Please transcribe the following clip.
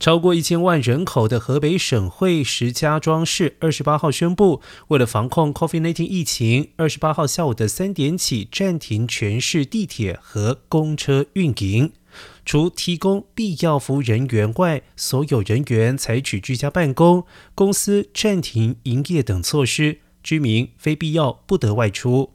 超过一千万人口的河北省会石家庄市二十八号宣布，为了防控 COVID-19 疫情，二十八号下午的三点起暂停全市地铁和公车运营。除提供必要服务人员外，所有人员采取居家办公，公司暂停营业等措施，居民非必要不得外出。